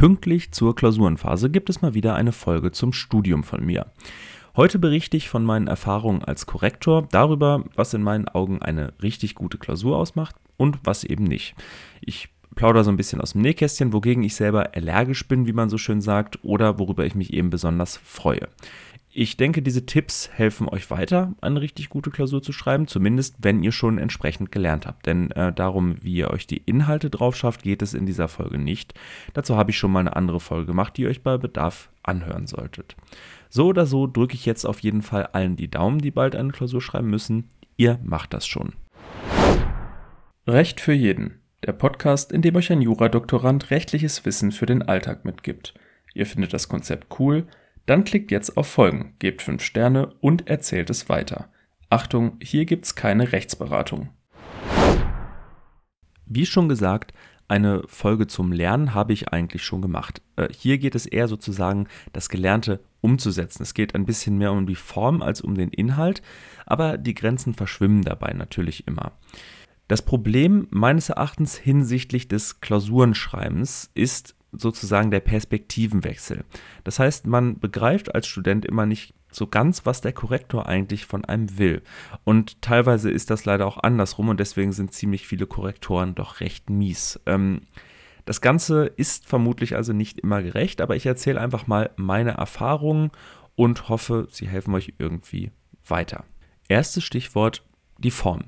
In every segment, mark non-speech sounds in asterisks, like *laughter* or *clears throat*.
Pünktlich zur Klausurenphase gibt es mal wieder eine Folge zum Studium von mir. Heute berichte ich von meinen Erfahrungen als Korrektor darüber, was in meinen Augen eine richtig gute Klausur ausmacht und was eben nicht. Ich plaudere so ein bisschen aus dem Nähkästchen, wogegen ich selber allergisch bin, wie man so schön sagt, oder worüber ich mich eben besonders freue. Ich denke, diese Tipps helfen euch weiter, eine richtig gute Klausur zu schreiben, zumindest wenn ihr schon entsprechend gelernt habt. Denn äh, darum, wie ihr euch die Inhalte drauf schafft, geht es in dieser Folge nicht. Dazu habe ich schon mal eine andere Folge gemacht, die ihr euch bei Bedarf anhören solltet. So oder so drücke ich jetzt auf jeden Fall allen die Daumen, die bald eine Klausur schreiben müssen. Ihr macht das schon. Recht für jeden. Der Podcast, in dem euch ein Juradoktorand rechtliches Wissen für den Alltag mitgibt. Ihr findet das Konzept cool dann klickt jetzt auf Folgen, gebt 5 Sterne und erzählt es weiter. Achtung, hier gibt's keine Rechtsberatung. Wie schon gesagt, eine Folge zum Lernen habe ich eigentlich schon gemacht. Äh, hier geht es eher sozusagen, das Gelernte umzusetzen. Es geht ein bisschen mehr um die Form als um den Inhalt, aber die Grenzen verschwimmen dabei natürlich immer. Das Problem meines Erachtens hinsichtlich des Klausurenschreibens ist, sozusagen der Perspektivenwechsel. Das heißt, man begreift als Student immer nicht so ganz, was der Korrektor eigentlich von einem will. Und teilweise ist das leider auch andersrum und deswegen sind ziemlich viele Korrektoren doch recht mies. Ähm, das Ganze ist vermutlich also nicht immer gerecht, aber ich erzähle einfach mal meine Erfahrungen und hoffe, sie helfen euch irgendwie weiter. Erstes Stichwort, die Form.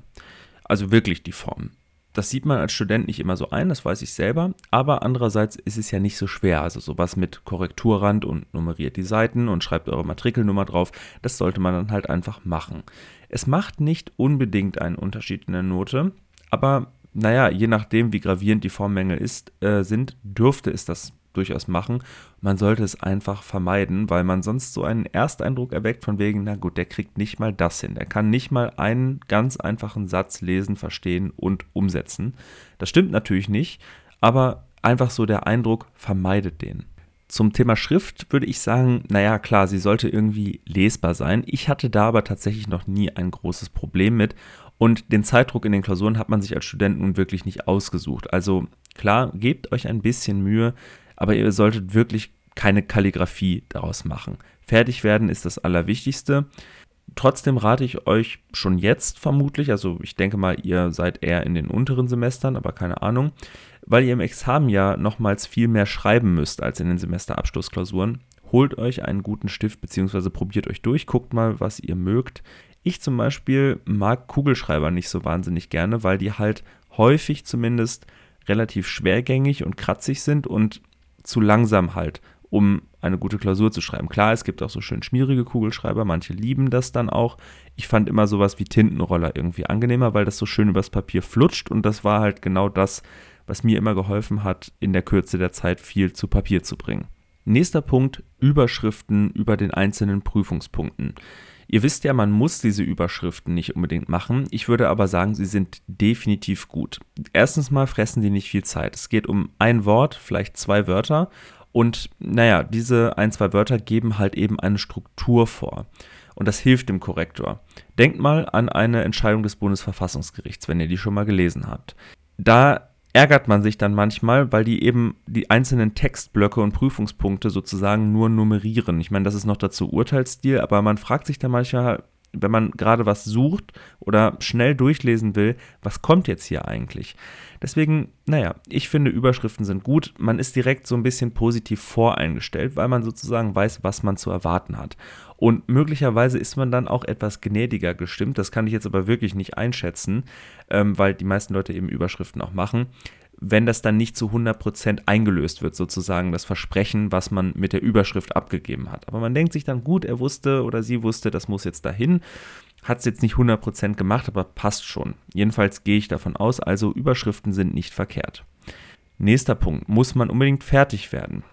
Also wirklich die Form. Das sieht man als Student nicht immer so ein, das weiß ich selber, aber andererseits ist es ja nicht so schwer. Also sowas mit Korrekturrand und nummeriert die Seiten und schreibt eure Matrikelnummer drauf, das sollte man dann halt einfach machen. Es macht nicht unbedingt einen Unterschied in der Note, aber naja, je nachdem, wie gravierend die Formmängel ist, äh, sind, dürfte es das durchaus machen. Man sollte es einfach vermeiden, weil man sonst so einen Ersteindruck erweckt von wegen, na gut, der kriegt nicht mal das hin. Der kann nicht mal einen ganz einfachen Satz lesen, verstehen und umsetzen. Das stimmt natürlich nicht, aber einfach so der Eindruck vermeidet den. Zum Thema Schrift würde ich sagen, naja, klar, sie sollte irgendwie lesbar sein. Ich hatte da aber tatsächlich noch nie ein großes Problem mit. Und den Zeitdruck in den Klausuren hat man sich als Student nun wirklich nicht ausgesucht. Also klar, gebt euch ein bisschen Mühe, aber ihr solltet wirklich keine Kalligrafie daraus machen. Fertig werden ist das Allerwichtigste. Trotzdem rate ich euch schon jetzt vermutlich, also ich denke mal, ihr seid eher in den unteren Semestern, aber keine Ahnung, weil ihr im Examen ja nochmals viel mehr schreiben müsst als in den Semesterabschlussklausuren. Holt euch einen guten Stift bzw. probiert euch durch, guckt mal, was ihr mögt. Ich zum Beispiel mag Kugelschreiber nicht so wahnsinnig gerne, weil die halt häufig zumindest relativ schwergängig und kratzig sind und zu langsam halt, um eine gute Klausur zu schreiben. Klar, es gibt auch so schön schmierige Kugelschreiber, manche lieben das dann auch. Ich fand immer sowas wie Tintenroller irgendwie angenehmer, weil das so schön übers Papier flutscht und das war halt genau das, was mir immer geholfen hat, in der Kürze der Zeit viel zu Papier zu bringen. Nächster Punkt, Überschriften über den einzelnen Prüfungspunkten. Ihr wisst ja, man muss diese Überschriften nicht unbedingt machen. Ich würde aber sagen, sie sind definitiv gut. Erstens mal fressen die nicht viel Zeit. Es geht um ein Wort, vielleicht zwei Wörter. Und naja, diese ein, zwei Wörter geben halt eben eine Struktur vor. Und das hilft dem Korrektor. Denkt mal an eine Entscheidung des Bundesverfassungsgerichts, wenn ihr die schon mal gelesen habt. Da ärgert man sich dann manchmal, weil die eben die einzelnen Textblöcke und Prüfungspunkte sozusagen nur nummerieren. Ich meine, das ist noch dazu Urteilsstil, aber man fragt sich dann manchmal, wenn man gerade was sucht oder schnell durchlesen will, was kommt jetzt hier eigentlich? Deswegen, naja, ich finde, Überschriften sind gut. Man ist direkt so ein bisschen positiv voreingestellt, weil man sozusagen weiß, was man zu erwarten hat. Und möglicherweise ist man dann auch etwas gnädiger gestimmt. Das kann ich jetzt aber wirklich nicht einschätzen, ähm, weil die meisten Leute eben Überschriften auch machen wenn das dann nicht zu 100% eingelöst wird, sozusagen das Versprechen, was man mit der Überschrift abgegeben hat. Aber man denkt sich dann, gut, er wusste oder sie wusste, das muss jetzt dahin. Hat es jetzt nicht 100% gemacht, aber passt schon. Jedenfalls gehe ich davon aus, also Überschriften sind nicht verkehrt. Nächster Punkt, muss man unbedingt fertig werden?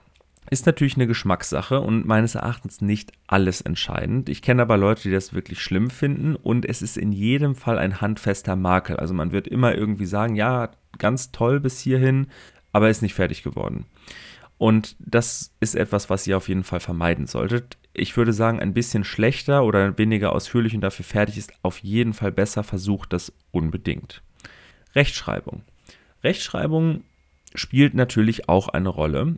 Ist natürlich eine Geschmackssache und meines Erachtens nicht alles entscheidend. Ich kenne aber Leute, die das wirklich schlimm finden und es ist in jedem Fall ein handfester Makel. Also man wird immer irgendwie sagen, ja, ganz toll bis hierhin, aber ist nicht fertig geworden. Und das ist etwas, was ihr auf jeden Fall vermeiden solltet. Ich würde sagen, ein bisschen schlechter oder weniger ausführlich und dafür fertig ist auf jeden Fall besser. Versucht das unbedingt. Rechtschreibung. Rechtschreibung spielt natürlich auch eine Rolle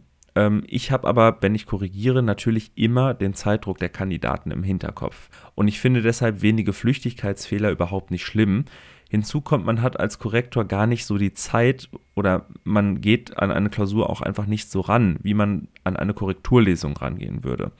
ich habe aber, wenn ich korrigiere, natürlich immer den Zeitdruck der Kandidaten im Hinterkopf. Und ich finde deshalb wenige Flüchtigkeitsfehler überhaupt nicht schlimm. Hinzu kommt, man hat als Korrektor gar nicht so die Zeit oder man geht an eine Klausur auch einfach nicht so ran, wie man an eine Korrekturlesung rangehen würde.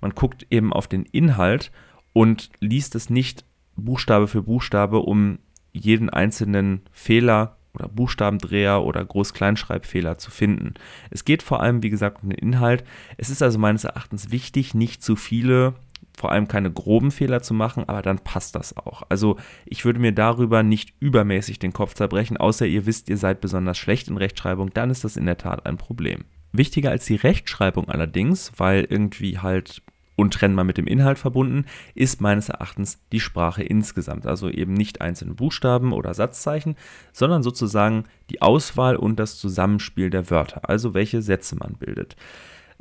Man guckt eben auf den Inhalt und liest es nicht Buchstabe für Buchstabe, um jeden einzelnen Fehler oder Buchstabendreher oder Groß-Kleinschreibfehler zu finden. Es geht vor allem, wie gesagt, um den Inhalt. Es ist also meines Erachtens wichtig, nicht zu viele vor allem keine groben Fehler zu machen, aber dann passt das auch. Also ich würde mir darüber nicht übermäßig den Kopf zerbrechen, außer ihr wisst, ihr seid besonders schlecht in Rechtschreibung, dann ist das in der Tat ein Problem. Wichtiger als die Rechtschreibung allerdings, weil irgendwie halt untrennbar mit dem Inhalt verbunden, ist meines Erachtens die Sprache insgesamt. Also eben nicht einzelne Buchstaben oder Satzzeichen, sondern sozusagen die Auswahl und das Zusammenspiel der Wörter, also welche Sätze man bildet.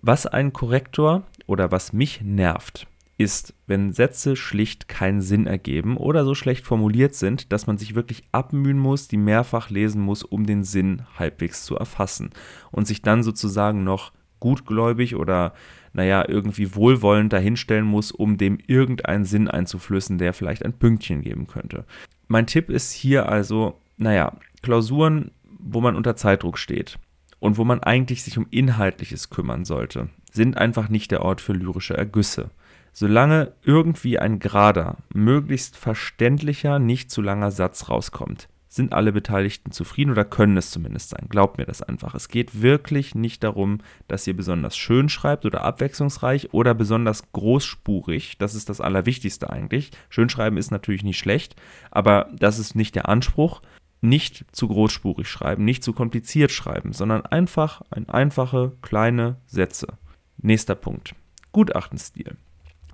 Was ein Korrektor oder was mich nervt, ist, wenn Sätze schlicht keinen Sinn ergeben oder so schlecht formuliert sind, dass man sich wirklich abmühen muss, die mehrfach lesen muss, um den Sinn halbwegs zu erfassen und sich dann sozusagen noch gutgläubig oder naja, irgendwie wohlwollend dahinstellen muss, um dem irgendeinen Sinn einzuflößen, der vielleicht ein Pünktchen geben könnte. Mein Tipp ist hier also, naja, Klausuren, wo man unter Zeitdruck steht und wo man eigentlich sich um Inhaltliches kümmern sollte, sind einfach nicht der Ort für lyrische Ergüsse. Solange irgendwie ein gerader, möglichst verständlicher, nicht zu langer Satz rauskommt, sind alle Beteiligten zufrieden oder können es zumindest sein. Glaubt mir das einfach. Es geht wirklich nicht darum, dass ihr besonders schön schreibt oder abwechslungsreich oder besonders großspurig. Das ist das Allerwichtigste eigentlich. Schönschreiben ist natürlich nicht schlecht, aber das ist nicht der Anspruch. Nicht zu großspurig schreiben, nicht zu kompliziert schreiben, sondern einfach ein einfache, kleine Sätze. Nächster Punkt. Gutachtenstil.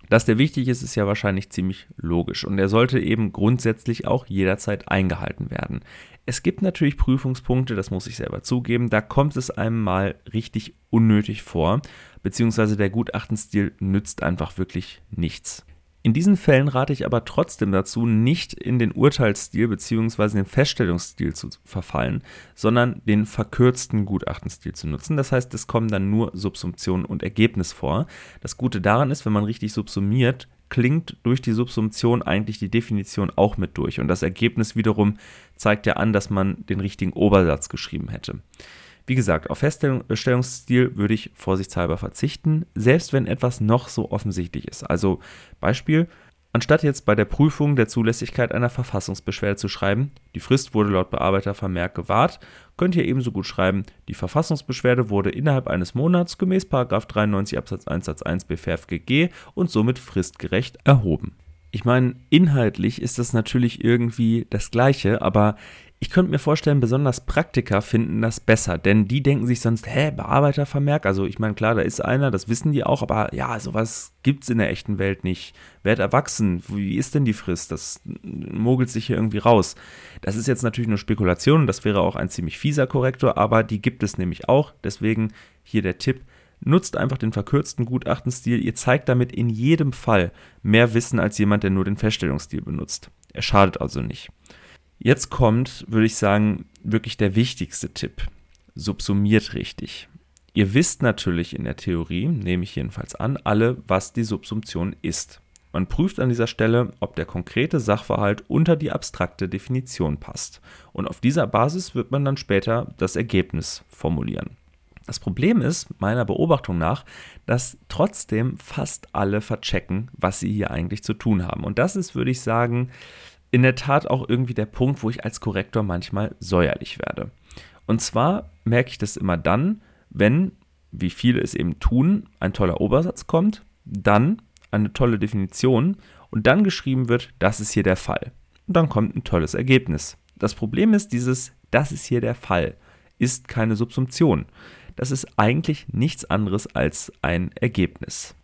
Dass der wichtig ist, ist ja wahrscheinlich ziemlich logisch und er sollte eben grundsätzlich auch jederzeit eingehalten werden. Es gibt natürlich Prüfungspunkte, das muss ich selber zugeben, da kommt es einem mal richtig unnötig vor, beziehungsweise der Gutachtenstil nützt einfach wirklich nichts. In diesen Fällen rate ich aber trotzdem dazu, nicht in den Urteilsstil bzw. den Feststellungsstil zu verfallen, sondern den verkürzten Gutachtenstil zu nutzen. Das heißt, es kommen dann nur Subsumption und Ergebnis vor. Das Gute daran ist, wenn man richtig subsumiert, klingt durch die Subsumption eigentlich die Definition auch mit durch. Und das Ergebnis wiederum zeigt ja an, dass man den richtigen Obersatz geschrieben hätte. Wie gesagt, auf Feststellungsstil würde ich vorsichtshalber verzichten, selbst wenn etwas noch so offensichtlich ist. Also Beispiel, anstatt jetzt bei der Prüfung der Zulässigkeit einer Verfassungsbeschwerde zu schreiben, die Frist wurde laut Bearbeitervermerk gewahrt, könnt ihr ebenso gut schreiben, die Verfassungsbeschwerde wurde innerhalb eines Monats gemäß 93 Absatz 1 Satz 1 BFFGG und somit fristgerecht erhoben. Ich meine, inhaltlich ist das natürlich irgendwie das Gleiche, aber ich könnte mir vorstellen, besonders Praktiker finden das besser, denn die denken sich sonst, hä, Bearbeitervermerk? Also ich meine, klar, da ist einer, das wissen die auch, aber ja, sowas gibt es in der echten Welt nicht. Werd erwachsen, wie ist denn die Frist? Das mogelt sich hier irgendwie raus. Das ist jetzt natürlich nur Spekulation, das wäre auch ein ziemlich fieser Korrektor, aber die gibt es nämlich auch. Deswegen hier der Tipp, Nutzt einfach den verkürzten Gutachtenstil. Ihr zeigt damit in jedem Fall mehr Wissen als jemand, der nur den Feststellungsstil benutzt. Er schadet also nicht. Jetzt kommt, würde ich sagen, wirklich der wichtigste Tipp. Subsumiert richtig. Ihr wisst natürlich in der Theorie, nehme ich jedenfalls an, alle, was die Subsumption ist. Man prüft an dieser Stelle, ob der konkrete Sachverhalt unter die abstrakte Definition passt. Und auf dieser Basis wird man dann später das Ergebnis formulieren. Das Problem ist, meiner Beobachtung nach, dass trotzdem fast alle verchecken, was sie hier eigentlich zu tun haben. Und das ist, würde ich sagen, in der Tat auch irgendwie der Punkt, wo ich als Korrektor manchmal säuerlich werde. Und zwar merke ich das immer dann, wenn, wie viele es eben tun, ein toller Obersatz kommt, dann eine tolle Definition und dann geschrieben wird, das ist hier der Fall. Und dann kommt ein tolles Ergebnis. Das Problem ist, dieses, das ist hier der Fall, ist keine Subsumption. Das ist eigentlich nichts anderes als ein Ergebnis.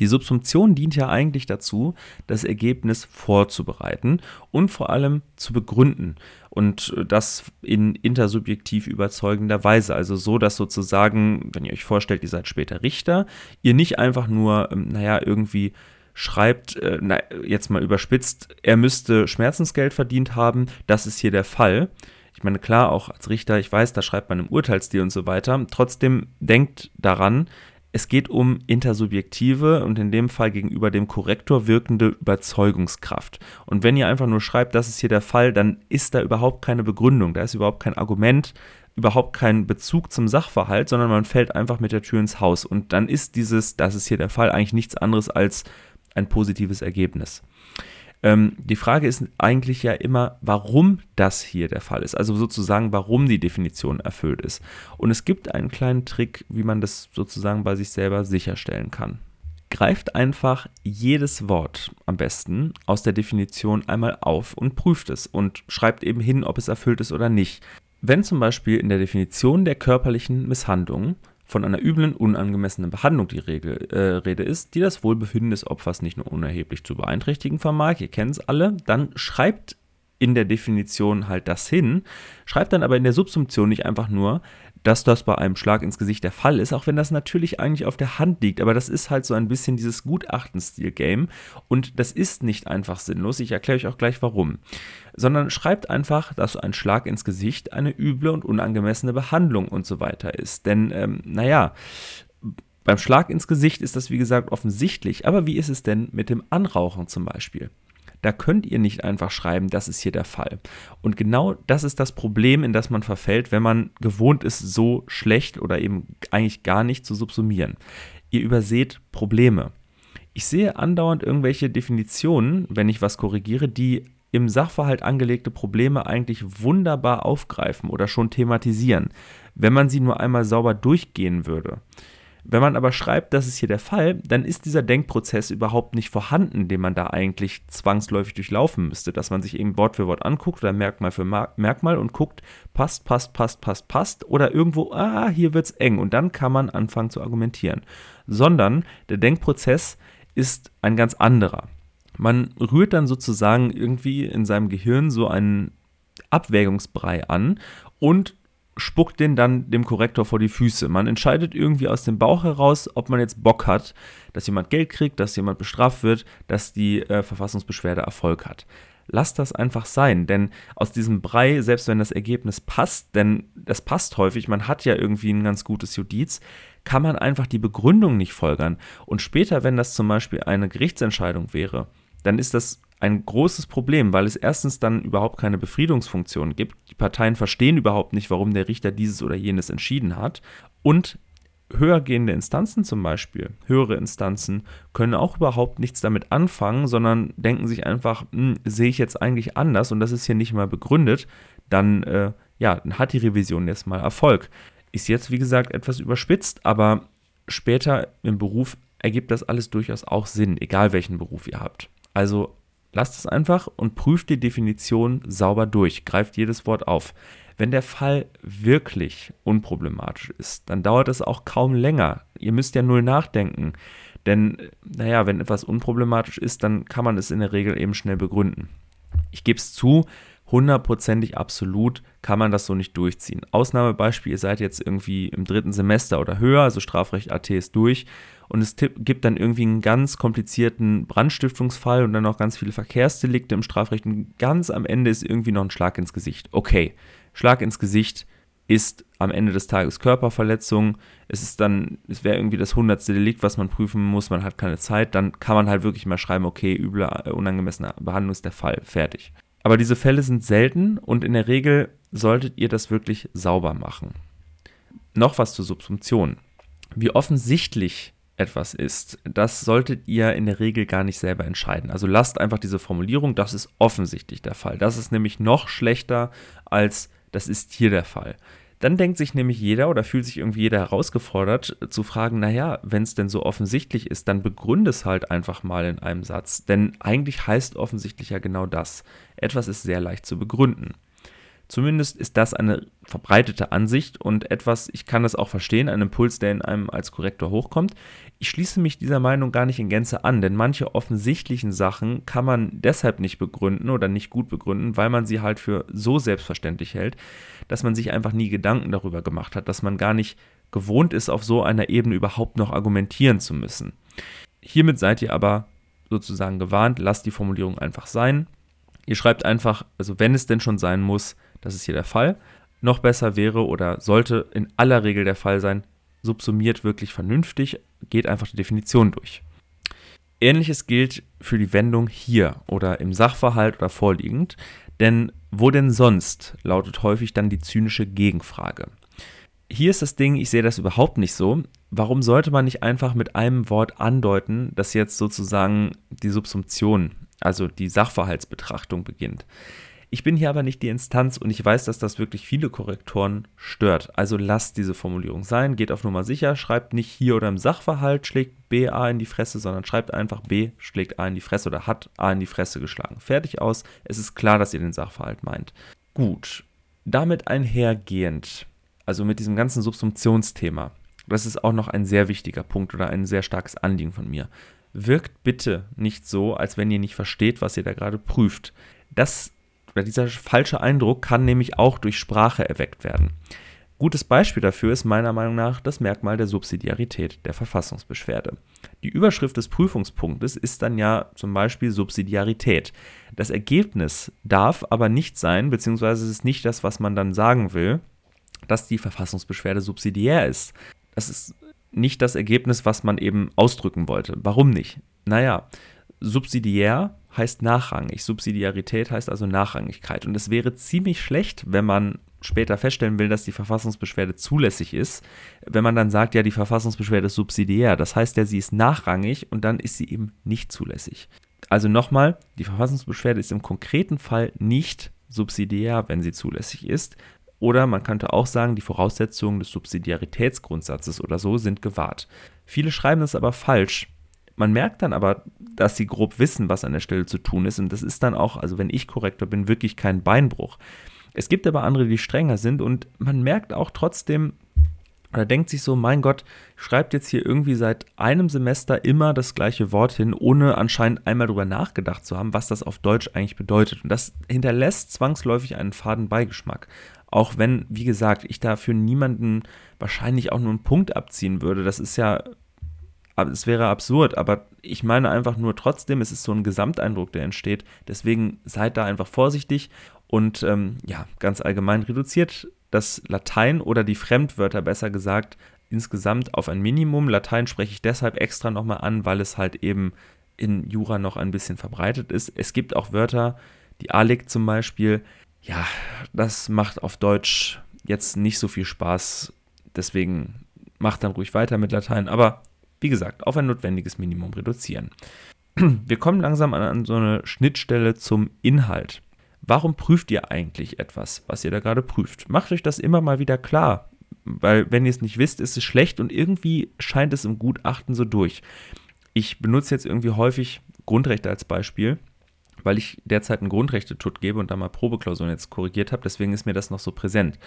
Die Subsumption dient ja eigentlich dazu, das Ergebnis vorzubereiten und vor allem zu begründen. Und das in intersubjektiv überzeugender Weise. Also so, dass sozusagen, wenn ihr euch vorstellt, ihr seid später Richter, ihr nicht einfach nur, ähm, naja, irgendwie schreibt, äh, na, jetzt mal überspitzt, er müsste Schmerzensgeld verdient haben, das ist hier der Fall. Ich meine, klar, auch als Richter, ich weiß, da schreibt man im Urteilsstil und so weiter. Trotzdem denkt daran, es geht um intersubjektive und in dem Fall gegenüber dem Korrektor wirkende Überzeugungskraft. Und wenn ihr einfach nur schreibt, das ist hier der Fall, dann ist da überhaupt keine Begründung, da ist überhaupt kein Argument, überhaupt kein Bezug zum Sachverhalt, sondern man fällt einfach mit der Tür ins Haus. Und dann ist dieses, das ist hier der Fall, eigentlich nichts anderes als ein positives Ergebnis. Ähm, die Frage ist eigentlich ja immer, warum das hier der Fall ist. Also sozusagen, warum die Definition erfüllt ist. Und es gibt einen kleinen Trick, wie man das sozusagen bei sich selber sicherstellen kann. Greift einfach jedes Wort am besten aus der Definition einmal auf und prüft es und schreibt eben hin, ob es erfüllt ist oder nicht. Wenn zum Beispiel in der Definition der körperlichen Misshandlung von einer üblen, unangemessenen Behandlung die Regel, äh, Rede ist, die das Wohlbefinden des Opfers nicht nur unerheblich zu beeinträchtigen vermag, ihr kennt es alle, dann schreibt in der Definition halt das hin, schreibt dann aber in der Subsumption nicht einfach nur, dass das bei einem Schlag ins Gesicht der Fall ist, auch wenn das natürlich eigentlich auf der Hand liegt. Aber das ist halt so ein bisschen dieses Gutachtenstil-Game und das ist nicht einfach sinnlos. Ich erkläre euch auch gleich warum. Sondern schreibt einfach, dass ein Schlag ins Gesicht eine üble und unangemessene Behandlung und so weiter ist. Denn, ähm, naja, beim Schlag ins Gesicht ist das wie gesagt offensichtlich. Aber wie ist es denn mit dem Anrauchen zum Beispiel? Da könnt ihr nicht einfach schreiben, das ist hier der Fall. Und genau das ist das Problem, in das man verfällt, wenn man gewohnt ist, so schlecht oder eben eigentlich gar nicht zu subsumieren. Ihr überseht Probleme. Ich sehe andauernd irgendwelche Definitionen, wenn ich was korrigiere, die im Sachverhalt angelegte Probleme eigentlich wunderbar aufgreifen oder schon thematisieren, wenn man sie nur einmal sauber durchgehen würde. Wenn man aber schreibt, das ist hier der Fall, dann ist dieser Denkprozess überhaupt nicht vorhanden, den man da eigentlich zwangsläufig durchlaufen müsste, dass man sich eben Wort für Wort anguckt oder Merkmal für Merkmal und guckt, passt, passt, passt, passt, passt oder irgendwo, ah, hier wird's eng und dann kann man anfangen zu argumentieren. Sondern der Denkprozess ist ein ganz anderer. Man rührt dann sozusagen irgendwie in seinem Gehirn so einen Abwägungsbrei an und spuckt den dann dem Korrektor vor die Füße. Man entscheidet irgendwie aus dem Bauch heraus, ob man jetzt Bock hat, dass jemand Geld kriegt, dass jemand bestraft wird, dass die äh, Verfassungsbeschwerde Erfolg hat. Lasst das einfach sein, denn aus diesem Brei, selbst wenn das Ergebnis passt, denn das passt häufig, man hat ja irgendwie ein ganz gutes Judiz, kann man einfach die Begründung nicht folgern. Und später, wenn das zum Beispiel eine Gerichtsentscheidung wäre, dann ist das ein großes Problem, weil es erstens dann überhaupt keine Befriedungsfunktion gibt. Die Parteien verstehen überhaupt nicht, warum der Richter dieses oder jenes entschieden hat. Und höhergehende Instanzen zum Beispiel, höhere Instanzen, können auch überhaupt nichts damit anfangen, sondern denken sich einfach, hm, sehe ich jetzt eigentlich anders und das ist hier nicht mal begründet, dann, äh, ja, dann hat die Revision jetzt mal Erfolg. Ist jetzt, wie gesagt, etwas überspitzt, aber später im Beruf ergibt das alles durchaus auch Sinn, egal welchen Beruf ihr habt. Also lasst es einfach und prüft die Definition sauber durch, greift jedes Wort auf. Wenn der Fall wirklich unproblematisch ist, dann dauert es auch kaum länger. Ihr müsst ja null nachdenken. Denn, naja, wenn etwas unproblematisch ist, dann kann man es in der Regel eben schnell begründen. Ich gebe es zu, hundertprozentig absolut kann man das so nicht durchziehen. Ausnahmebeispiel, ihr seid jetzt irgendwie im dritten Semester oder höher, also Strafrecht AT ist durch und es gibt dann irgendwie einen ganz komplizierten Brandstiftungsfall und dann noch ganz viele Verkehrsdelikte im Strafrecht und ganz am Ende ist irgendwie noch ein Schlag ins Gesicht. Okay, Schlag ins Gesicht ist am Ende des Tages Körperverletzung. Es ist dann, es wäre irgendwie das hundertste Delikt, was man prüfen muss, man hat keine Zeit, dann kann man halt wirklich mal schreiben, okay, üble, äh, unangemessene Behandlung ist der Fall, fertig. Aber diese Fälle sind selten und in der Regel solltet ihr das wirklich sauber machen. Noch was zur Subsumption. Wie offensichtlich etwas ist, das solltet ihr in der Regel gar nicht selber entscheiden. Also lasst einfach diese Formulierung, das ist offensichtlich der Fall. Das ist nämlich noch schlechter als das ist hier der Fall. Dann denkt sich nämlich jeder oder fühlt sich irgendwie jeder herausgefordert zu fragen, naja, wenn es denn so offensichtlich ist, dann begründe es halt einfach mal in einem Satz. Denn eigentlich heißt offensichtlich ja genau das. Etwas ist sehr leicht zu begründen. Zumindest ist das eine verbreitete Ansicht und etwas, ich kann das auch verstehen, ein Impuls, der in einem als Korrektor hochkommt. Ich schließe mich dieser Meinung gar nicht in Gänze an, denn manche offensichtlichen Sachen kann man deshalb nicht begründen oder nicht gut begründen, weil man sie halt für so selbstverständlich hält, dass man sich einfach nie Gedanken darüber gemacht hat, dass man gar nicht gewohnt ist, auf so einer Ebene überhaupt noch argumentieren zu müssen. Hiermit seid ihr aber sozusagen gewarnt, lasst die Formulierung einfach sein. Ihr schreibt einfach, also wenn es denn schon sein muss, das ist hier der Fall. Noch besser wäre oder sollte in aller Regel der Fall sein, subsumiert wirklich vernünftig, geht einfach die Definition durch. Ähnliches gilt für die Wendung hier oder im Sachverhalt oder vorliegend, denn wo denn sonst lautet häufig dann die zynische Gegenfrage. Hier ist das Ding, ich sehe das überhaupt nicht so. Warum sollte man nicht einfach mit einem Wort andeuten, dass jetzt sozusagen die Subsumption, also die Sachverhaltsbetrachtung beginnt? Ich bin hier aber nicht die Instanz und ich weiß, dass das wirklich viele Korrektoren stört. Also lasst diese Formulierung sein, geht auf Nummer sicher, schreibt nicht hier oder im Sachverhalt schlägt B A in die Fresse, sondern schreibt einfach B schlägt A in die Fresse oder hat A in die Fresse geschlagen. Fertig aus. Es ist klar, dass ihr den Sachverhalt meint. Gut. Damit einhergehend, also mit diesem ganzen Subsumptionsthema, das ist auch noch ein sehr wichtiger Punkt oder ein sehr starkes Anliegen von mir. Wirkt bitte nicht so, als wenn ihr nicht versteht, was ihr da gerade prüft. Das oder dieser falsche Eindruck kann nämlich auch durch Sprache erweckt werden. Gutes Beispiel dafür ist meiner Meinung nach das Merkmal der Subsidiarität der Verfassungsbeschwerde. Die Überschrift des Prüfungspunktes ist dann ja zum Beispiel Subsidiarität. Das Ergebnis darf aber nicht sein, beziehungsweise es ist nicht das, was man dann sagen will, dass die Verfassungsbeschwerde subsidiär ist. Das ist nicht das Ergebnis, was man eben ausdrücken wollte. Warum nicht? Naja, subsidiär heißt nachrangig. Subsidiarität heißt also Nachrangigkeit. Und es wäre ziemlich schlecht, wenn man später feststellen will, dass die Verfassungsbeschwerde zulässig ist, wenn man dann sagt, ja, die Verfassungsbeschwerde ist subsidiär. Das heißt ja, sie ist nachrangig und dann ist sie eben nicht zulässig. Also nochmal, die Verfassungsbeschwerde ist im konkreten Fall nicht subsidiär, wenn sie zulässig ist. Oder man könnte auch sagen, die Voraussetzungen des Subsidiaritätsgrundsatzes oder so sind gewahrt. Viele schreiben das aber falsch man merkt dann aber, dass sie grob wissen, was an der Stelle zu tun ist. Und das ist dann auch, also wenn ich Korrektor bin, wirklich kein Beinbruch. Es gibt aber andere, die strenger sind und man merkt auch trotzdem, oder denkt sich so, mein Gott, schreibt jetzt hier irgendwie seit einem Semester immer das gleiche Wort hin, ohne anscheinend einmal drüber nachgedacht zu haben, was das auf Deutsch eigentlich bedeutet. Und das hinterlässt zwangsläufig einen faden Beigeschmack. Auch wenn, wie gesagt, ich dafür niemanden wahrscheinlich auch nur einen Punkt abziehen würde. Das ist ja es wäre absurd, aber ich meine einfach nur trotzdem, es ist so ein Gesamteindruck, der entsteht. Deswegen seid da einfach vorsichtig und ähm, ja, ganz allgemein reduziert das Latein oder die Fremdwörter besser gesagt insgesamt auf ein Minimum. Latein spreche ich deshalb extra nochmal an, weil es halt eben in Jura noch ein bisschen verbreitet ist. Es gibt auch Wörter, die Alik zum Beispiel, ja, das macht auf Deutsch jetzt nicht so viel Spaß. Deswegen macht dann ruhig weiter mit Latein. Aber wie gesagt, auf ein notwendiges Minimum reduzieren. *clears throat* Wir kommen langsam an, so eine Schnittstelle zum Inhalt. Warum prüft ihr eigentlich etwas, was ihr da gerade prüft? Macht euch das immer mal wieder klar, weil wenn ihr es nicht wisst, ist es schlecht und irgendwie scheint es im Gutachten so durch. Ich benutze jetzt irgendwie häufig Grundrechte als Beispiel, weil ich derzeit einen Grundrechte-Tut gebe und da mal Probeklausuren jetzt korrigiert habe, deswegen ist mir das noch so präsent.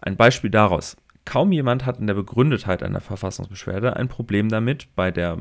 Ein Beispiel daraus. Kaum jemand hat in der Begründetheit einer Verfassungsbeschwerde ein Problem damit, bei der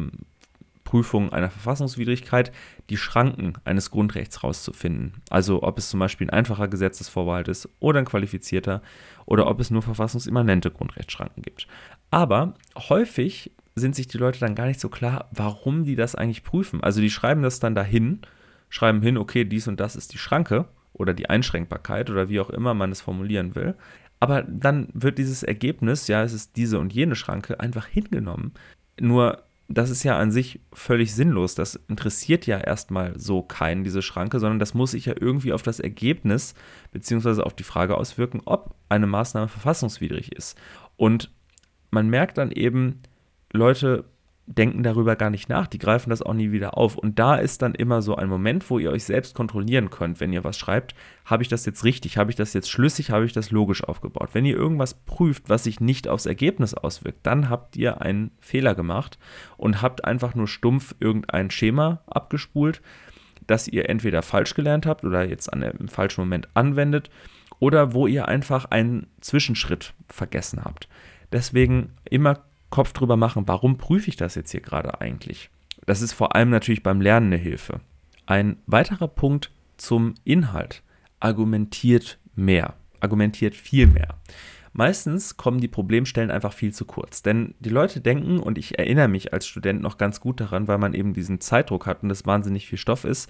Prüfung einer Verfassungswidrigkeit die Schranken eines Grundrechts rauszufinden. Also ob es zum Beispiel ein einfacher Gesetzesvorbehalt ist oder ein qualifizierter oder ob es nur verfassungsimmanente Grundrechtsschranken gibt. Aber häufig sind sich die Leute dann gar nicht so klar, warum die das eigentlich prüfen. Also die schreiben das dann dahin, schreiben hin, okay, dies und das ist die Schranke oder die Einschränkbarkeit oder wie auch immer man es formulieren will. Aber dann wird dieses Ergebnis, ja, es ist diese und jene Schranke, einfach hingenommen. Nur, das ist ja an sich völlig sinnlos. Das interessiert ja erstmal so keinen, diese Schranke, sondern das muss sich ja irgendwie auf das Ergebnis bzw. auf die Frage auswirken, ob eine Maßnahme verfassungswidrig ist. Und man merkt dann eben, Leute denken darüber gar nicht nach, die greifen das auch nie wieder auf. Und da ist dann immer so ein Moment, wo ihr euch selbst kontrollieren könnt, wenn ihr was schreibt, habe ich das jetzt richtig, habe ich das jetzt schlüssig, habe ich das logisch aufgebaut. Wenn ihr irgendwas prüft, was sich nicht aufs Ergebnis auswirkt, dann habt ihr einen Fehler gemacht und habt einfach nur stumpf irgendein Schema abgespult, das ihr entweder falsch gelernt habt oder jetzt an dem falschen Moment anwendet oder wo ihr einfach einen Zwischenschritt vergessen habt. Deswegen immer Kopf drüber machen, warum prüfe ich das jetzt hier gerade eigentlich? Das ist vor allem natürlich beim Lernen eine Hilfe. Ein weiterer Punkt zum Inhalt. Argumentiert mehr. Argumentiert viel mehr. Meistens kommen die Problemstellen einfach viel zu kurz. Denn die Leute denken, und ich erinnere mich als Student noch ganz gut daran, weil man eben diesen Zeitdruck hat und das wahnsinnig viel Stoff ist,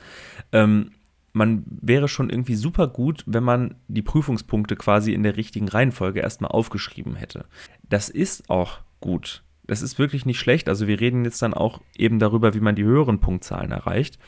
ähm, man wäre schon irgendwie super gut, wenn man die Prüfungspunkte quasi in der richtigen Reihenfolge erstmal aufgeschrieben hätte. Das ist auch gut. Das ist wirklich nicht schlecht. Also wir reden jetzt dann auch eben darüber, wie man die höheren Punktzahlen erreicht.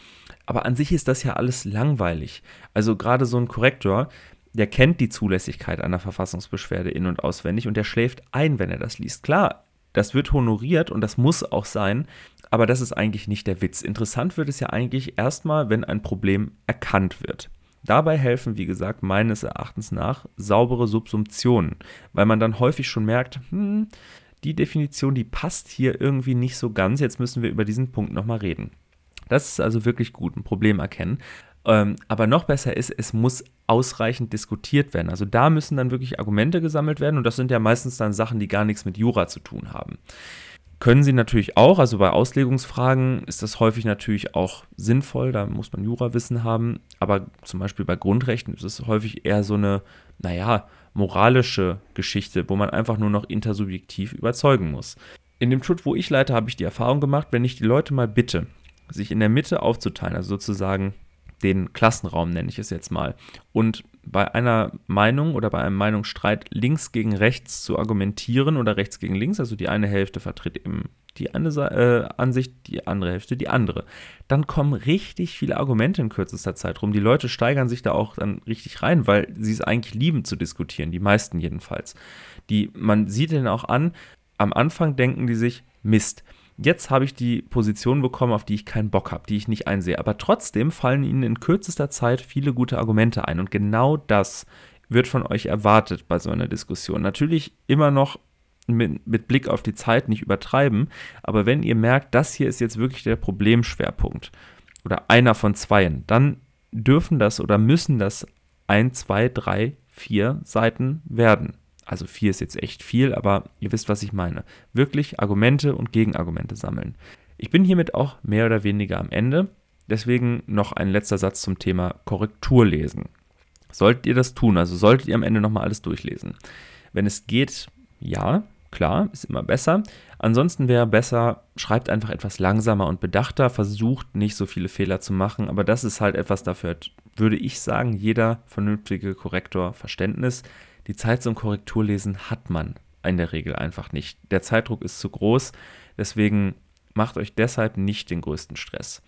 Aber an sich ist das ja alles langweilig. Also gerade so ein Korrektor, der kennt die Zulässigkeit einer Verfassungsbeschwerde in und auswendig und der schläft ein, wenn er das liest. Klar, das wird honoriert und das muss auch sein, aber das ist eigentlich nicht der Witz. Interessant wird es ja eigentlich erstmal, wenn ein Problem erkannt wird. Dabei helfen, wie gesagt, meines Erachtens nach saubere Subsumptionen, weil man dann häufig schon merkt, hm, die Definition, die passt hier irgendwie nicht so ganz. Jetzt müssen wir über diesen Punkt nochmal reden. Das ist also wirklich gut, ein Problem erkennen. Ähm, aber noch besser ist, es muss ausreichend diskutiert werden. Also da müssen dann wirklich Argumente gesammelt werden und das sind ja meistens dann Sachen, die gar nichts mit Jura zu tun haben. Können sie natürlich auch, also bei Auslegungsfragen ist das häufig natürlich auch sinnvoll, da muss man Jurawissen haben, aber zum Beispiel bei Grundrechten ist es häufig eher so eine, naja, moralische Geschichte, wo man einfach nur noch intersubjektiv überzeugen muss. In dem Schritt, wo ich leite, habe ich die Erfahrung gemacht, wenn ich die Leute mal bitte, sich in der Mitte aufzuteilen, also sozusagen den Klassenraum nenne ich es jetzt mal, und bei einer Meinung oder bei einem Meinungsstreit links gegen rechts zu argumentieren oder rechts gegen links, also die eine Hälfte vertritt eben die eine äh, Ansicht, die andere Hälfte die andere. Dann kommen richtig viele Argumente in kürzester Zeit rum. Die Leute steigern sich da auch dann richtig rein, weil sie es eigentlich lieben zu diskutieren, die meisten jedenfalls. Die, man sieht ihnen auch an, am Anfang denken die sich, Mist, Jetzt habe ich die Position bekommen, auf die ich keinen Bock habe, die ich nicht einsehe. Aber trotzdem fallen Ihnen in kürzester Zeit viele gute Argumente ein. Und genau das wird von euch erwartet bei so einer Diskussion. Natürlich immer noch mit, mit, Blick auf die Zeit nicht übertreiben, aber wenn ihr merkt, das hier ist jetzt wirklich der Problemschwerpunkt oder einer von zweien, dann dürfen das oder müssen das ein, zwei, drei, vier Seiten werden. Also vier ist jetzt echt viel, aber ihr wisst, was ich meine. Wirklich Argumente und Gegenargumente sammeln. Ich bin hiermit auch mehr oder weniger am Ende. Deswegen noch ein letzter Satz zum Thema Korrektur lesen. Solltet ihr das tun, also solltet ihr am Ende nochmal alles durchlesen. Wenn es geht, ja, klar, ist immer besser. Ansonsten wäre besser, schreibt einfach etwas langsamer und bedachter, versucht nicht so viele Fehler zu machen, aber das ist halt etwas dafür, würde ich sagen, jeder vernünftige Korrektor Verständnis. Die Zeit zum Korrekturlesen hat man in der Regel einfach nicht. Der Zeitdruck ist zu groß, deswegen macht euch deshalb nicht den größten Stress.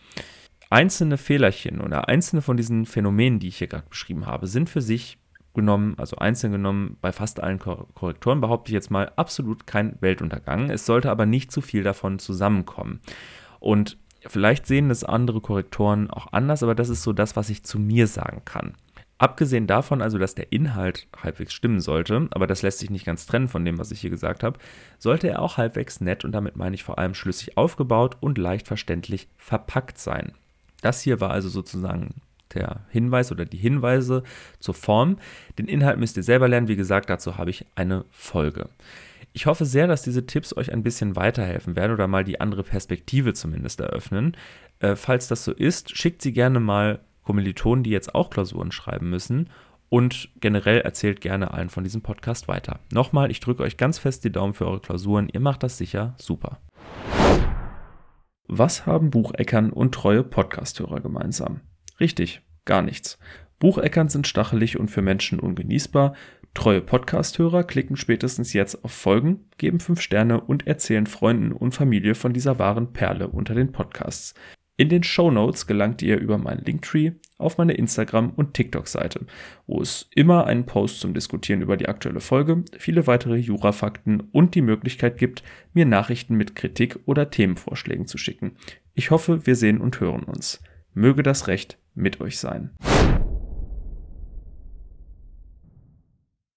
Einzelne Fehlerchen oder einzelne von diesen Phänomenen, die ich hier gerade beschrieben habe, sind für sich genommen, also einzeln genommen, bei fast allen Korrektoren behaupte ich jetzt mal absolut kein Weltuntergang. Es sollte aber nicht zu viel davon zusammenkommen. Und vielleicht sehen es andere Korrektoren auch anders, aber das ist so das, was ich zu mir sagen kann. Abgesehen davon also, dass der Inhalt halbwegs stimmen sollte, aber das lässt sich nicht ganz trennen von dem, was ich hier gesagt habe, sollte er auch halbwegs nett und damit meine ich vor allem schlüssig aufgebaut und leicht verständlich verpackt sein. Das hier war also sozusagen der Hinweis oder die Hinweise zur Form. Den Inhalt müsst ihr selber lernen. Wie gesagt, dazu habe ich eine Folge. Ich hoffe sehr, dass diese Tipps euch ein bisschen weiterhelfen werden oder mal die andere Perspektive zumindest eröffnen. Äh, falls das so ist, schickt sie gerne mal Kommilitonen, die jetzt auch Klausuren schreiben müssen. Und generell erzählt gerne allen von diesem Podcast weiter. Nochmal, ich drücke euch ganz fest die Daumen für eure Klausuren. Ihr macht das sicher super. Was haben Bucheckern und treue Podcasthörer gemeinsam? Richtig, gar nichts. Bucheckern sind stachelig und für Menschen ungenießbar. Treue Podcasthörer klicken spätestens jetzt auf Folgen, geben 5 Sterne und erzählen Freunden und Familie von dieser wahren Perle unter den Podcasts. In den Show Notes gelangt ihr über meinen Linktree auf meine Instagram- und TikTok-Seite, wo es immer einen Post zum Diskutieren über die aktuelle Folge, viele weitere Jura-Fakten und die Möglichkeit gibt, mir Nachrichten mit Kritik oder Themenvorschlägen zu schicken. Ich hoffe, wir sehen und hören uns. Möge das Recht mit euch sein.